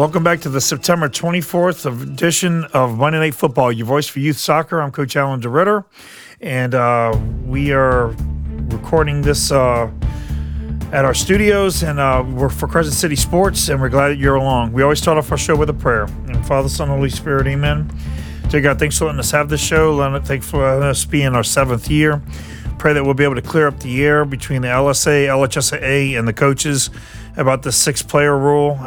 Welcome back to the September 24th edition of Monday Night Football, your voice for youth soccer. I'm Coach Alan DeRitter, and uh, we are recording this uh, at our studios, and uh, we're for Crescent City Sports, and we're glad that you're along. We always start off our show with a prayer. And Father, Son, Holy Spirit, amen. Dear God, thanks for letting us have this show. Thanks for letting us be in our seventh year. Pray that we'll be able to clear up the air between the LSA, LHSA, and the coaches about the six player rule.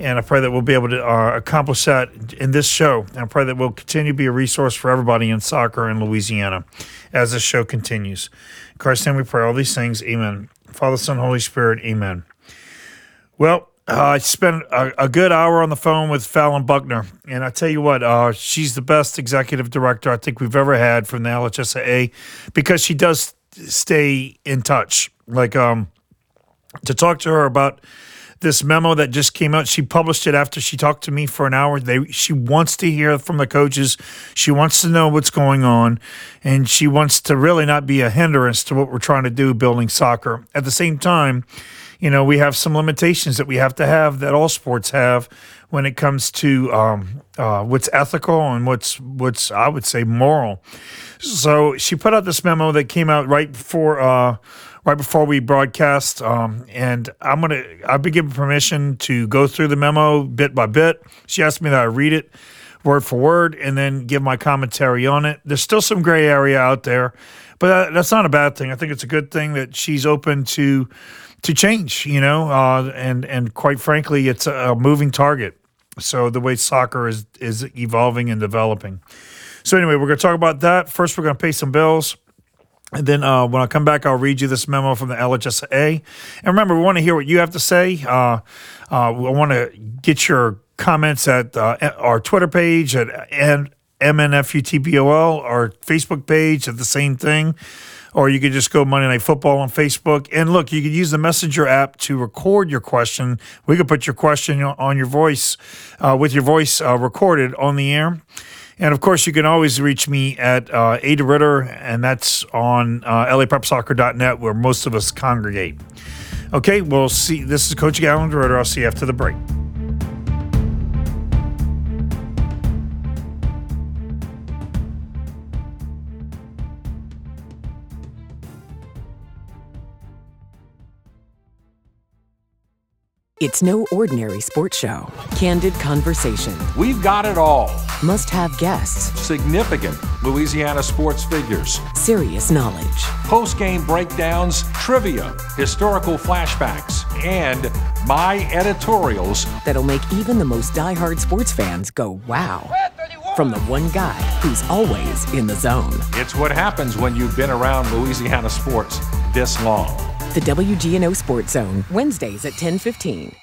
And I pray that we'll be able to uh, accomplish that in this show. And I pray that we'll continue to be a resource for everybody in soccer in Louisiana as this show continues. In Christ's name we pray all these things. Amen. Father, Son, Holy Spirit. Amen. Well, uh, I spent a, a, good hour on the phone with Fallon Buckner, and I tell you what, uh, she's the best executive director I think we've ever had from the LHSAA because she does stay in touch. Like um, to talk to her about this memo that just came out. She published it after she talked to me for an hour. They she wants to hear from the coaches. She wants to know what's going on, and she wants to really not be a hindrance to what we're trying to do building soccer. At the same time, you know, we have some limitations that we have to have that all sports have when it comes to um, uh, what's ethical and what's what's I would say moral. So she put out this memo that came out right before. Uh, right before we broadcast. Um, and I'm gonna I've been given permission to go through the memo bit by bit. She asked me that I read it word for word and then give my commentary on it. There's still some gray area out there, but that's not a bad thing. I think it's a good thing that she's open to to change. You know, uh, and and quite frankly, it's a moving target. So the way soccer is is evolving and developing. So anyway, we're going to talk about that. First, we're going to pay some bills. And then uh, when I come back, I'll read you this memo from the LHSA. And remember, we want to hear what you have to say. Uh, uh, I want to get your comments at uh, our Twitter page at MNFUTBOL, our Facebook page at the same thing. Or you could just go Monday Night Football on Facebook. And look, you could use the Messenger app to record your question. We could put your question on your voice, uh, with your voice uh, recorded on the air. And of course, you can always reach me at uh, A. DeRitter, and that's on uh, laprepsoccer.net where most of us congregate. Okay, we'll see. This is Coach Alan Ritter. I'll see you after the break. It's no ordinary sports show. Candid conversation. We've got it all. Must have guests. Significant Louisiana sports figures. Serious knowledge. Post game breakdowns, trivia, historical flashbacks, and my editorials that'll make even the most die-hard sports fans go, wow. From the one guy who's always in the zone. It's what happens when you've been around Louisiana sports this long the WGNO Sports Zone, Wednesdays at 1015.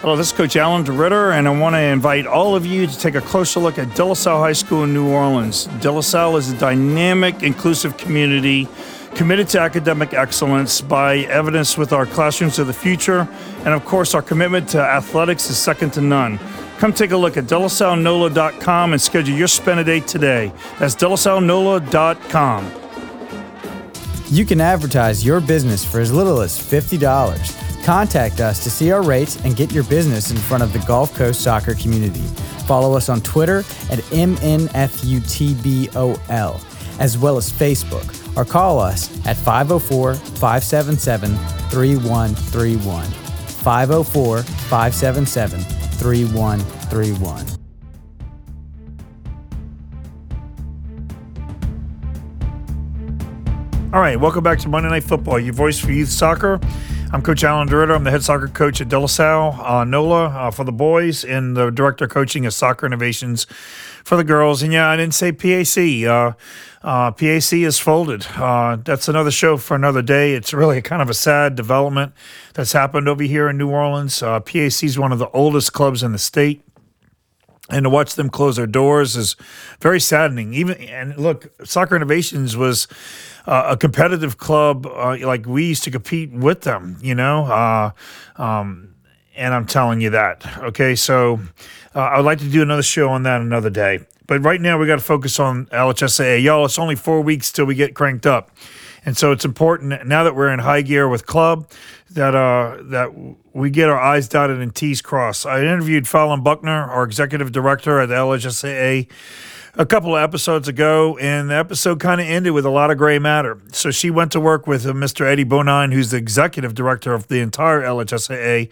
Hello, this is Coach Alan DeRitter, and I want to invite all of you to take a closer look at De La Salle High School in New Orleans. De La Salle is a dynamic, inclusive community committed to academic excellence by evidence with our classrooms of the future, and of course, our commitment to athletics is second to none. Come take a look at delasallenola.com and schedule your spend a day today. That's delasallenola.com. You can advertise your business for as little as $50. Contact us to see our rates and get your business in front of the Gulf Coast soccer community. Follow us on Twitter at MNFUTBOL, as well as Facebook, or call us at 504 577 3131. 504 577 3131. All right, welcome back to Monday Night Football, your voice for youth soccer. I'm Coach Alan DeRitter. I'm the head soccer coach at De La Salle, uh, NOLA uh, for the boys, and the director of coaching of Soccer Innovations for the girls. And yeah, I didn't say PAC. Uh, uh PAC is folded. Uh, that's another show for another day. It's really kind of a sad development that's happened over here in New Orleans. Uh, PAC is one of the oldest clubs in the state. And to watch them close their doors is very saddening. Even and look, Soccer Innovations was uh, a competitive club. Uh, like we used to compete with them, you know. Uh, um, and I'm telling you that. Okay, so uh, I would like to do another show on that another day. But right now we got to focus on LHSAA. Y'all, it's only four weeks till we get cranked up. And so it's important now that we're in high gear with club that uh, that we get our I's dotted and T's crossed. I interviewed Fallon Buckner, our executive director at the LHSAA, a couple of episodes ago, and the episode kind of ended with a lot of gray matter. So she went to work with uh, Mr. Eddie Bonine, who's the executive director of the entire LHSAA,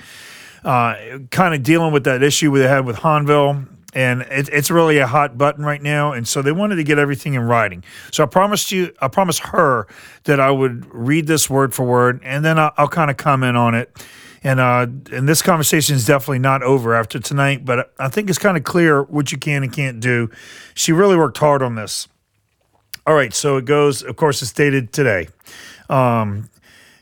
uh, kind of dealing with that issue they had with Hahnville and it, it's really a hot button right now. And so they wanted to get everything in writing. So I promised you, I promised her that I would read this word for word, and then I'll, I'll kind of comment on it. And uh, and this conversation is definitely not over after tonight, but I think it's kind of clear what you can and can't do. She really worked hard on this. All right, so it goes. Of course, it's dated today. Um,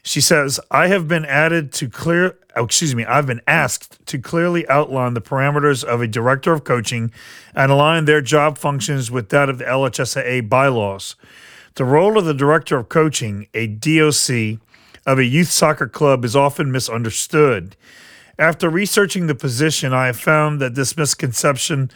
she says, "I have been added to clear oh, excuse me, I've been asked to clearly outline the parameters of a director of coaching and align their job functions with that of the LHSAA bylaws. The role of the director of coaching, a DOC, of a youth soccer club is often misunderstood. After researching the position, I have found that this misconception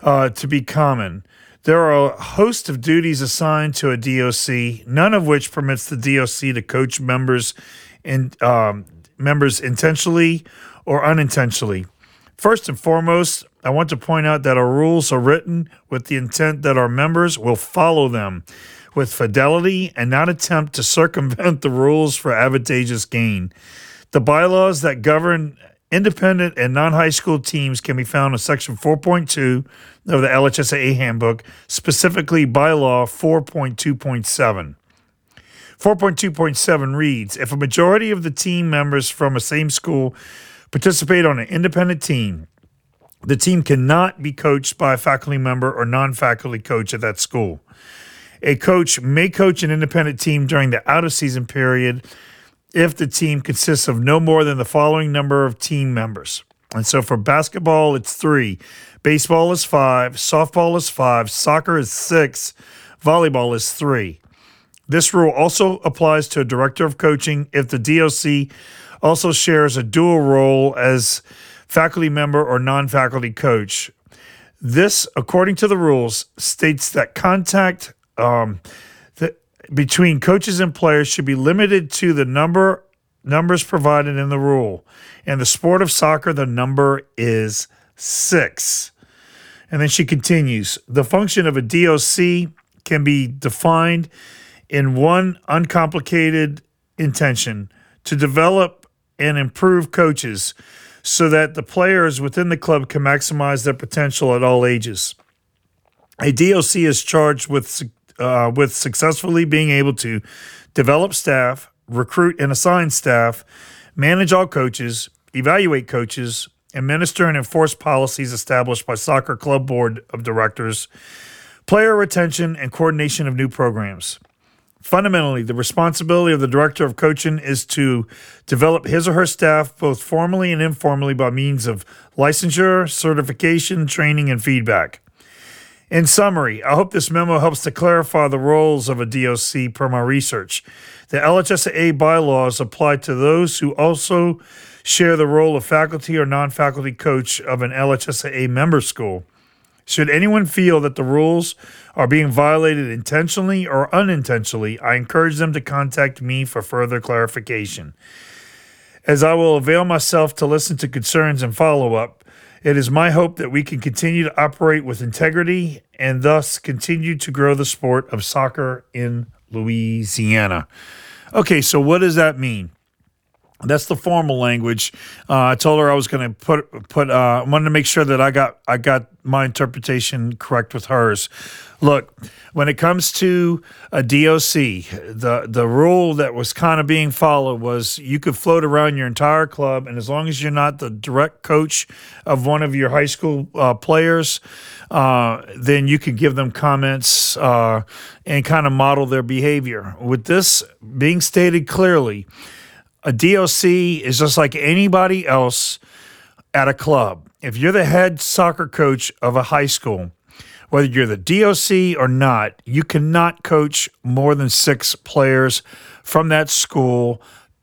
uh, to be common. There are a host of duties assigned to a DOC, none of which permits the DOC to coach members in um, members intentionally or unintentionally. First and foremost, I want to point out that our rules are written with the intent that our members will follow them with fidelity and not attempt to circumvent the rules for advantageous gain. The bylaws that govern independent and non high school teams can be found in Section 4.2 of the LHSAA Handbook, specifically Bylaw 4.2.7. 4.2.7 reads If a majority of the team members from a same school participate on an independent team, the team cannot be coached by a faculty member or non faculty coach at that school. A coach may coach an independent team during the out of season period if the team consists of no more than the following number of team members. And so for basketball, it's three, baseball is five, softball is five, soccer is six, volleyball is three. This rule also applies to a director of coaching if the DOC also shares a dual role as faculty member or non faculty coach. This, according to the rules, states that contact um, between coaches and players should be limited to the number numbers provided in the rule. In the sport of soccer, the number is six. And then she continues the function of a DOC can be defined in one uncomplicated intention to develop and improve coaches so that the players within the club can maximize their potential at all ages. A DOC is charged with uh, with successfully being able to develop staff, recruit and assign staff, manage all coaches, evaluate coaches, administer and enforce policies established by soccer club board of directors, player retention and coordination of new programs. Fundamentally, the responsibility of the director of coaching is to develop his or her staff both formally and informally by means of licensure, certification, training, and feedback. In summary, I hope this memo helps to clarify the roles of a DOC per my research. The LHSAA bylaws apply to those who also share the role of faculty or non faculty coach of an LHSAA member school. Should anyone feel that the rules are being violated intentionally or unintentionally, I encourage them to contact me for further clarification. As I will avail myself to listen to concerns and follow up, it is my hope that we can continue to operate with integrity and thus continue to grow the sport of soccer in Louisiana. Okay, so what does that mean? That's the formal language. Uh, I told her I was going to put put. Uh, I wanted to make sure that I got I got my interpretation correct with hers. Look, when it comes to a DOC, the the rule that was kind of being followed was you could float around your entire club, and as long as you're not the direct coach of one of your high school uh, players, uh, then you could give them comments uh, and kind of model their behavior. With this being stated clearly a DOC is just like anybody else at a club, if you're the head soccer coach of a high school, whether you're the DOC or not, you cannot coach more than six players from that school,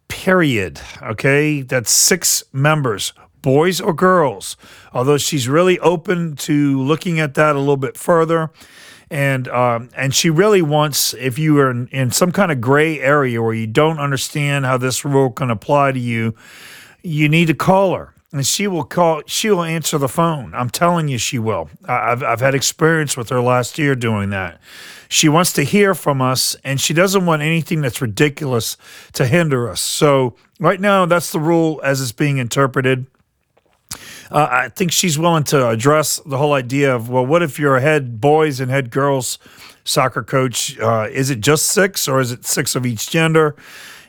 period. Okay? That's six members, boys or girls. Although she's really open to looking at that a little bit further and um, and she really wants if you are in, in some kind of gray area where you don't understand how this rule can apply to you, you need to call her. And she will call she will answer the phone. I'm telling you she will. I've, I've had experience with her last year doing that. She wants to hear from us and she doesn't want anything that's ridiculous to hinder us. So right now that's the rule as it's being interpreted uh, I think she's willing to address the whole idea of well, what if you're a head boys and head girls soccer coach? Uh, is it just six or is it six of each gender?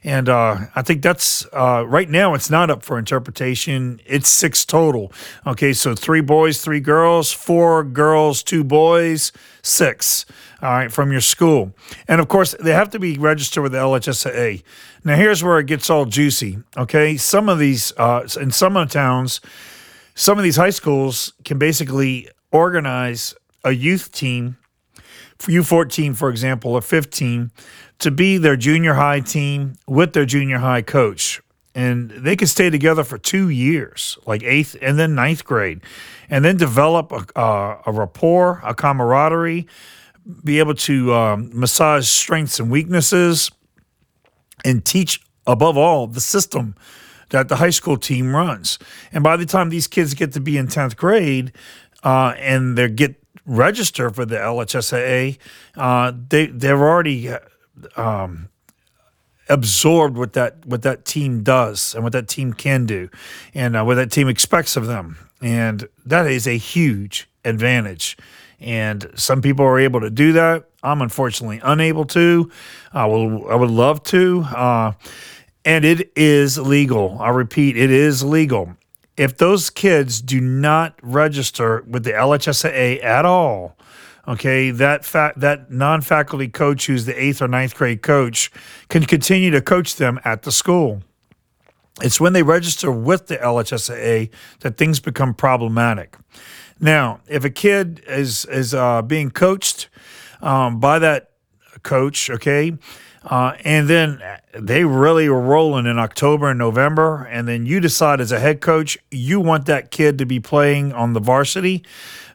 And uh, I think that's uh, right now, it's not up for interpretation. It's six total. Okay, so three boys, three girls, four girls, two boys, six. All right, from your school. And of course, they have to be registered with the LHSAA. Now, here's where it gets all juicy. Okay, some of these, uh, in some of the towns, some of these high schools can basically organize a youth team, U14, for example, or 15, to be their junior high team with their junior high coach. And they can stay together for two years, like eighth and then ninth grade, and then develop a, uh, a rapport, a camaraderie, be able to um, massage strengths and weaknesses, and teach, above all, the system that the high school team runs. And by the time these kids get to be in 10th grade uh, and they get registered for the LHSAA, uh, they, they're already um, absorbed what that what that team does and what that team can do, and uh, what that team expects of them, and that is a huge advantage. And some people are able to do that. I'm unfortunately unable to. I will. I would love to. Uh, and it is legal. I repeat, it is legal. If those kids do not register with the LHSAA at all, okay, that fa- that non-faculty coach who's the eighth or ninth grade coach can continue to coach them at the school. It's when they register with the LHSAA that things become problematic. Now, if a kid is is uh, being coached um, by that coach, okay, uh, and then they really were rolling in October and November. And then you decide as a head coach, you want that kid to be playing on the varsity.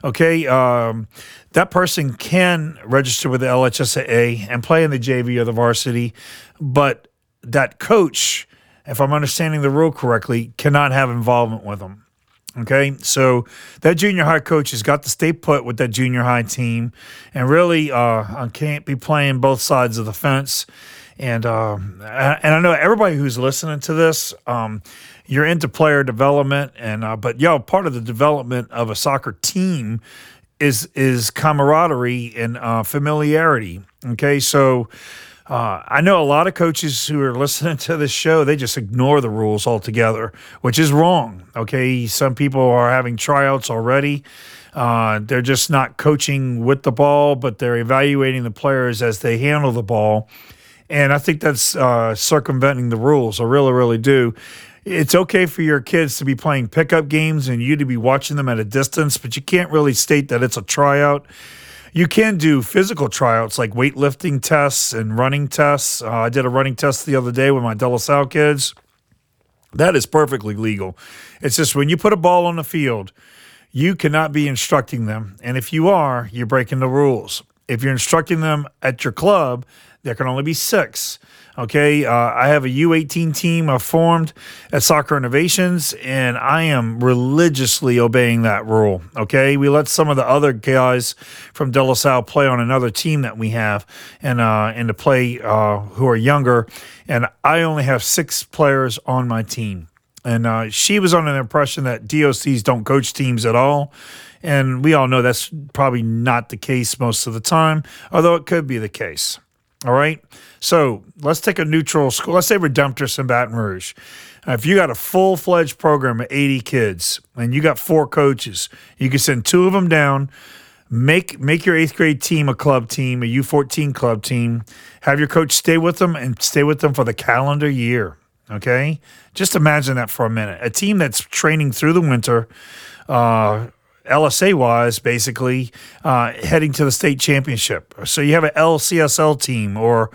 Okay. Um, that person can register with the LHSAA and play in the JV or the varsity. But that coach, if I'm understanding the rule correctly, cannot have involvement with them. Okay, so that junior high coach has got to stay put with that junior high team, and really uh, can't be playing both sides of the fence. And uh, and I know everybody who's listening to this, um, you're into player development, and uh, but yo, part of the development of a soccer team is is camaraderie and uh, familiarity. Okay, so uh, I know a lot of coaches who are listening to this show, they just ignore the rules altogether, which is wrong. Okay. Some people are having tryouts already. Uh, they're just not coaching with the ball, but they're evaluating the players as they handle the ball. And I think that's uh, circumventing the rules. I really, really do. It's okay for your kids to be playing pickup games and you to be watching them at a distance, but you can't really state that it's a tryout you can do physical tryouts like weightlifting tests and running tests. Uh, I did a running test the other day with my La Salle kids. That is perfectly legal. It's just when you put a ball on the field, you cannot be instructing them. And if you are, you're breaking the rules. If you're instructing them at your club, there can only be six. Okay, uh, I have a U18 team I've formed at Soccer Innovations, and I am religiously obeying that rule. Okay, we let some of the other guys from De La Salle play on another team that we have, and uh, and to play uh, who are younger, and I only have six players on my team. And uh, she was under the impression that DOCs don't coach teams at all. And we all know that's probably not the case most of the time, although it could be the case. All right. So let's take a neutral school. Let's say Redemptorist in Baton Rouge. Uh, if you got a full fledged program of 80 kids and you got four coaches, you can send two of them down. Make make your eighth grade team a club team, a U14 club team. Have your coach stay with them and stay with them for the calendar year. Okay, just imagine that for a minute. A team that's training through the winter, uh, LSA wise, basically uh, heading to the state championship. So you have an LCSL team or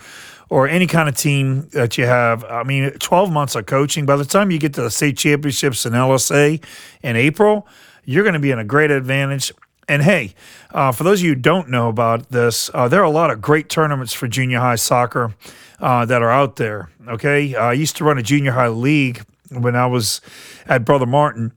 or any kind of team that you have. I mean, 12 months of coaching. By the time you get to the state championships in LSA in April, you're going to be in a great advantage. And hey, uh, for those of you who don't know about this, uh, there are a lot of great tournaments for junior high soccer uh, that are out there. Okay, I used to run a junior high league when I was at Brother Martin.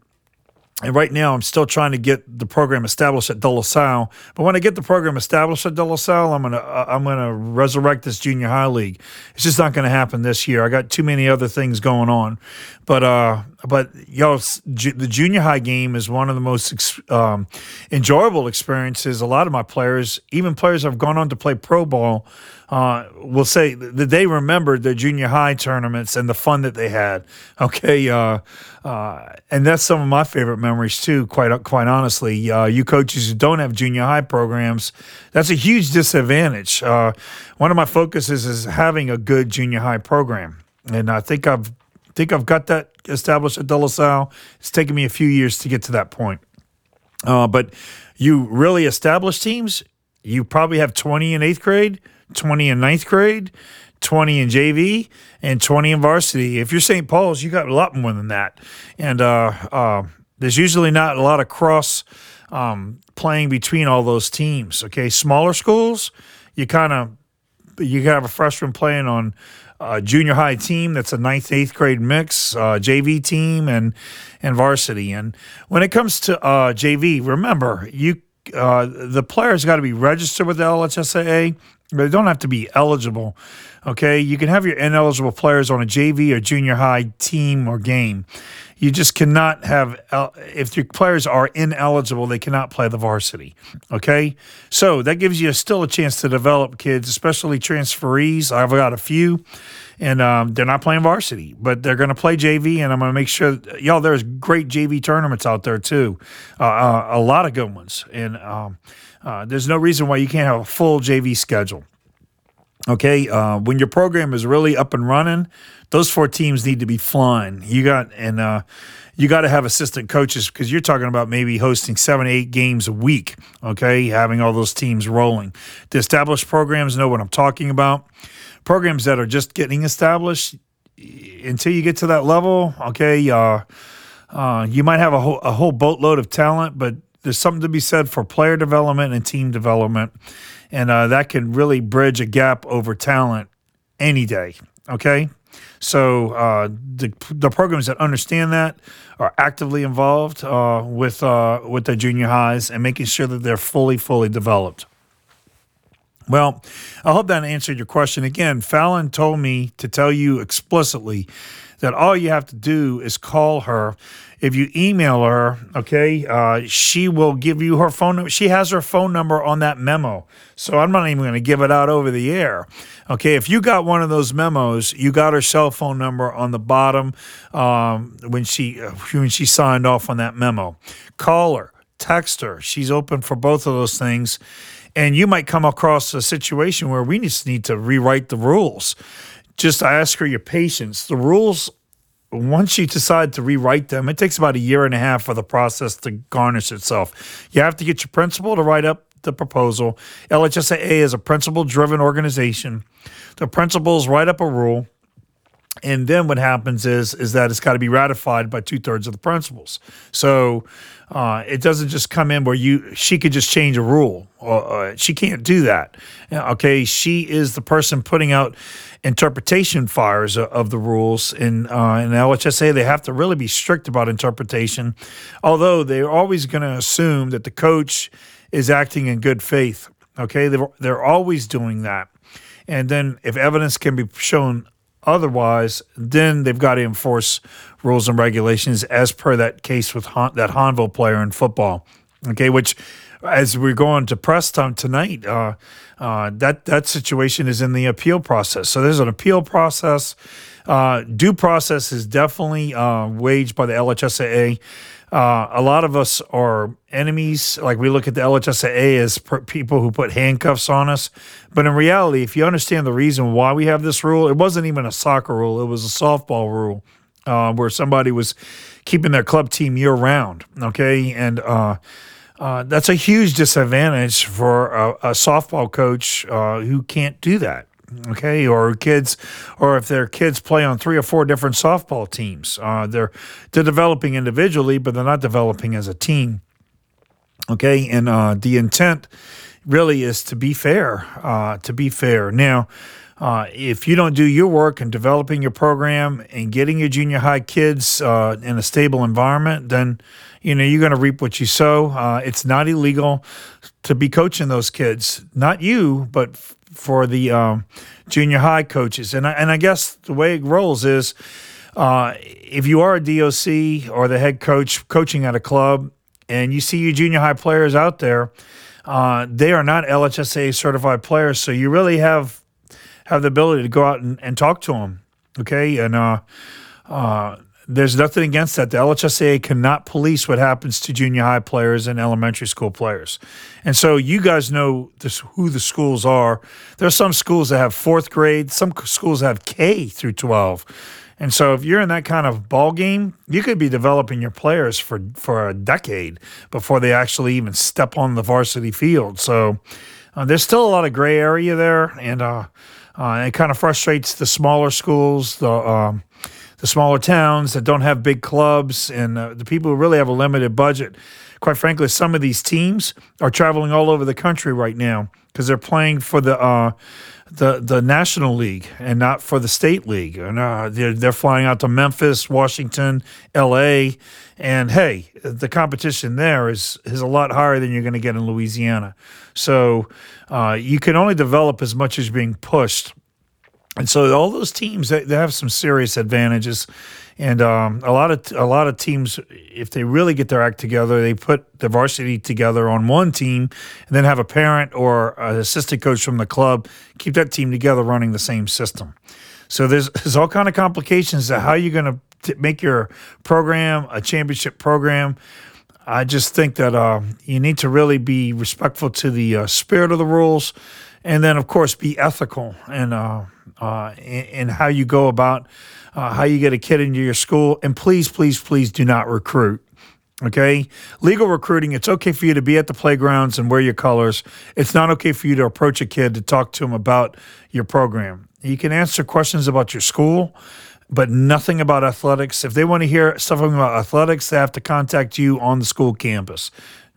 And right now, I'm still trying to get the program established at De La Salle. But when I get the program established at De La Salle, I'm gonna uh, I'm gonna resurrect this junior high league. It's just not gonna happen this year. I got too many other things going on. But uh, but yo, the junior high game is one of the most um, enjoyable experiences. A lot of my players, even players I've gone on to play pro ball, uh, will say that they remembered their junior high tournaments and the fun that they had. Okay, uh, uh, and that's some of my favorite memories too. Quite quite honestly, uh, you coaches who don't have junior high programs, that's a huge disadvantage. Uh, one of my focuses is having a good junior high program, and I think I've think I've got that established at De La Salle. It's taken me a few years to get to that point. Uh, but you really establish teams, you probably have 20 in eighth grade, 20 in ninth grade, 20 in JV, and 20 in varsity. If you're St. Paul's, you got a lot more than that. And uh, uh, there's usually not a lot of cross um, playing between all those teams. Okay, smaller schools, you kind of you have a freshman playing on a junior high team that's a ninth, eighth grade mix, uh, JV team, and and varsity. And when it comes to uh, JV, remember you uh, the players got to be registered with the LHSAA. They don't have to be eligible. Okay, you can have your ineligible players on a JV or junior high team or game. You just cannot have, if your players are ineligible, they cannot play the varsity. Okay. So that gives you still a chance to develop kids, especially transferees. I've got a few, and um, they're not playing varsity, but they're going to play JV, and I'm going to make sure, y'all, there's great JV tournaments out there too. Uh, uh, a lot of good ones. And um, uh, there's no reason why you can't have a full JV schedule. Okay, uh, when your program is really up and running, those four teams need to be flying. You got and uh, you got to have assistant coaches because you're talking about maybe hosting seven, eight games a week. Okay, having all those teams rolling. The established programs know what I'm talking about. Programs that are just getting established, until you get to that level, okay, uh, uh, you might have a whole, a whole boatload of talent, but there's something to be said for player development and team development, and uh, that can really bridge a gap over talent any day. Okay. So uh, the the programs that understand that are actively involved uh, with uh, with the junior highs and making sure that they're fully fully developed. Well, I hope that answered your question. Again, Fallon told me to tell you explicitly that all you have to do is call her if you email her, okay, uh, she will give you her phone number. She has her phone number on that memo. So I'm not even going to give it out over the air. Okay, if you got one of those memos, you got her cell phone number on the bottom um, when she uh, when she signed off on that memo. Call her, text her. She's open for both of those things. And you might come across a situation where we just need to rewrite the rules. Just ask for your patience. The rules once you decide to rewrite them, it takes about a year and a half for the process to garnish itself. You have to get your principal to write up the proposal. LHSAA is a principal driven organization. The principals write up a rule. And then what happens is is that it's got to be ratified by two thirds of the principals. So uh, it doesn't just come in where you she could just change a rule. Uh, she can't do that. Okay, she is the person putting out interpretation fires of the rules. In uh, in LHSA, they have to really be strict about interpretation, although they're always going to assume that the coach is acting in good faith. Okay, they're, they're always doing that. And then if evidence can be shown otherwise, then they've got to enforce rules and regulations as per that case with that Hahnville player in football. Okay, which as we're going to press time tonight, uh, uh, that that situation is in the appeal process. So there's an appeal process. uh, due process is definitely uh, waged by the LHSAA. Uh, a lot of us are enemies. Like we look at the LHSAA as per- people who put handcuffs on us. But in reality, if you understand the reason why we have this rule, it wasn't even a soccer rule, it was a softball rule uh, where somebody was keeping their club team year round. Okay. And uh, uh, that's a huge disadvantage for a, a softball coach uh, who can't do that okay? Or kids or if their kids play on three or four different softball teams. Uh, they're they're developing individually but they're not developing as a team okay? And uh, the intent really is to be fair uh, to be fair. Now uh, if you don't do your work in developing your program and getting your junior high kids uh, in a stable environment then you know you're going to reap what you sow. Uh, it's not illegal to be coaching those kids. Not you but for the um, junior high coaches. And I, and I guess the way it rolls is uh, if you are a DOC or the head coach coaching at a club and you see your junior high players out there, uh, they are not LHSA certified players. So you really have have the ability to go out and, and talk to them. Okay. And uh, uh there's nothing against that. The LHSAA cannot police what happens to junior high players and elementary school players. And so you guys know this, who the schools are. There are some schools that have fourth grade, some schools have K through 12. And so if you're in that kind of ball game, you could be developing your players for, for a decade before they actually even step on the varsity field. So uh, there's still a lot of gray area there. And uh, uh, it kind of frustrates the smaller schools, the um, the smaller towns that don't have big clubs and uh, the people who really have a limited budget. Quite frankly, some of these teams are traveling all over the country right now because they're playing for the uh, the the national league and not for the state league. And uh, they're they're flying out to Memphis, Washington, L.A. And hey, the competition there is is a lot higher than you're going to get in Louisiana. So uh, you can only develop as much as being pushed and so all those teams they, they have some serious advantages. And um, a lot of a lot of teams if they really get their act together they put the varsity together on one team and then have a parent or an assistant coach from the club keep that team together running the same system. So there's there's all kind of complications to how you're going to make your program a championship program. I just think that uh, you need to really be respectful to the uh, spirit of the rules, and then of course be ethical and uh, uh, in, in, how you go about uh, how you get a kid into your school. And please, please, please do not recruit. Okay. Legal recruiting, it's okay for you to be at the playgrounds and wear your colors. It's not okay for you to approach a kid to talk to him about your program. You can answer questions about your school, but nothing about athletics. If they want to hear something about athletics, they have to contact you on the school campus.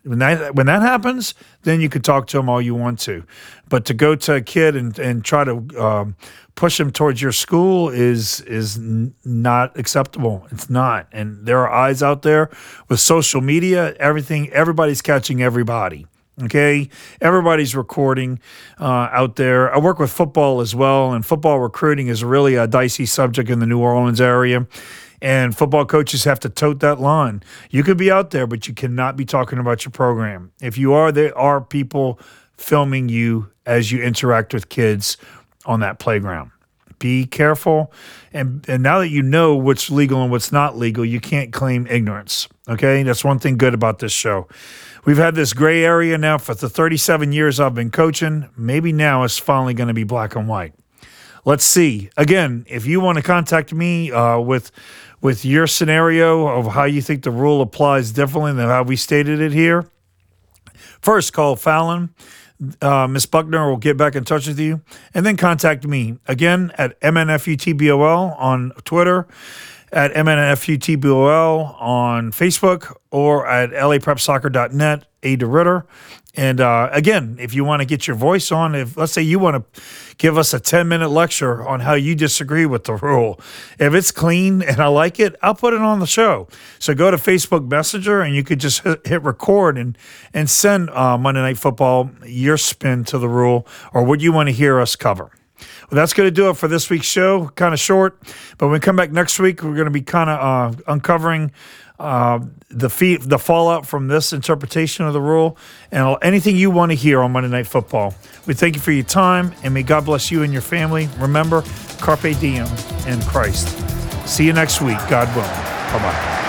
When that when that happens, then you can talk to them all you want to. But to go to a kid and, and try to um, push them towards your school is is n- not acceptable. It's not. And there are eyes out there with social media. Everything. Everybody's catching everybody. Okay, everybody's recording uh, out there. I work with football as well, and football recruiting is really a dicey subject in the New Orleans area. And football coaches have to tote that line. You could be out there, but you cannot be talking about your program. If you are, there are people filming you as you interact with kids on that playground. Be careful. And, and now that you know what's legal and what's not legal, you can't claim ignorance. Okay. That's one thing good about this show. We've had this gray area now for the 37 years I've been coaching. Maybe now it's finally going to be black and white. Let's see. Again, if you want to contact me uh, with with your scenario of how you think the rule applies differently than how we stated it here, first call Fallon uh, Miss Buckner will get back in touch with you. And then contact me again at MNFUTBOL on Twitter, at MNFUTBOL on Facebook, or at LAPrepSoccer.net, A. DeRitter. And uh, again, if you want to get your voice on, if let's say you want to give us a 10 minute lecture on how you disagree with the rule, if it's clean and I like it, I'll put it on the show. So go to Facebook Messenger and you could just hit record and, and send uh, Monday Night Football your spin to the rule or what you want to hear us cover. Well, that's going to do it for this week's show. Kind of short, but when we come back next week, we're going to be kind of uh, uncovering uh, the fee- the fallout from this interpretation of the rule and anything you want to hear on Monday Night Football. We thank you for your time, and may God bless you and your family. Remember, carpe diem in Christ. See you next week, God willing. Bye bye.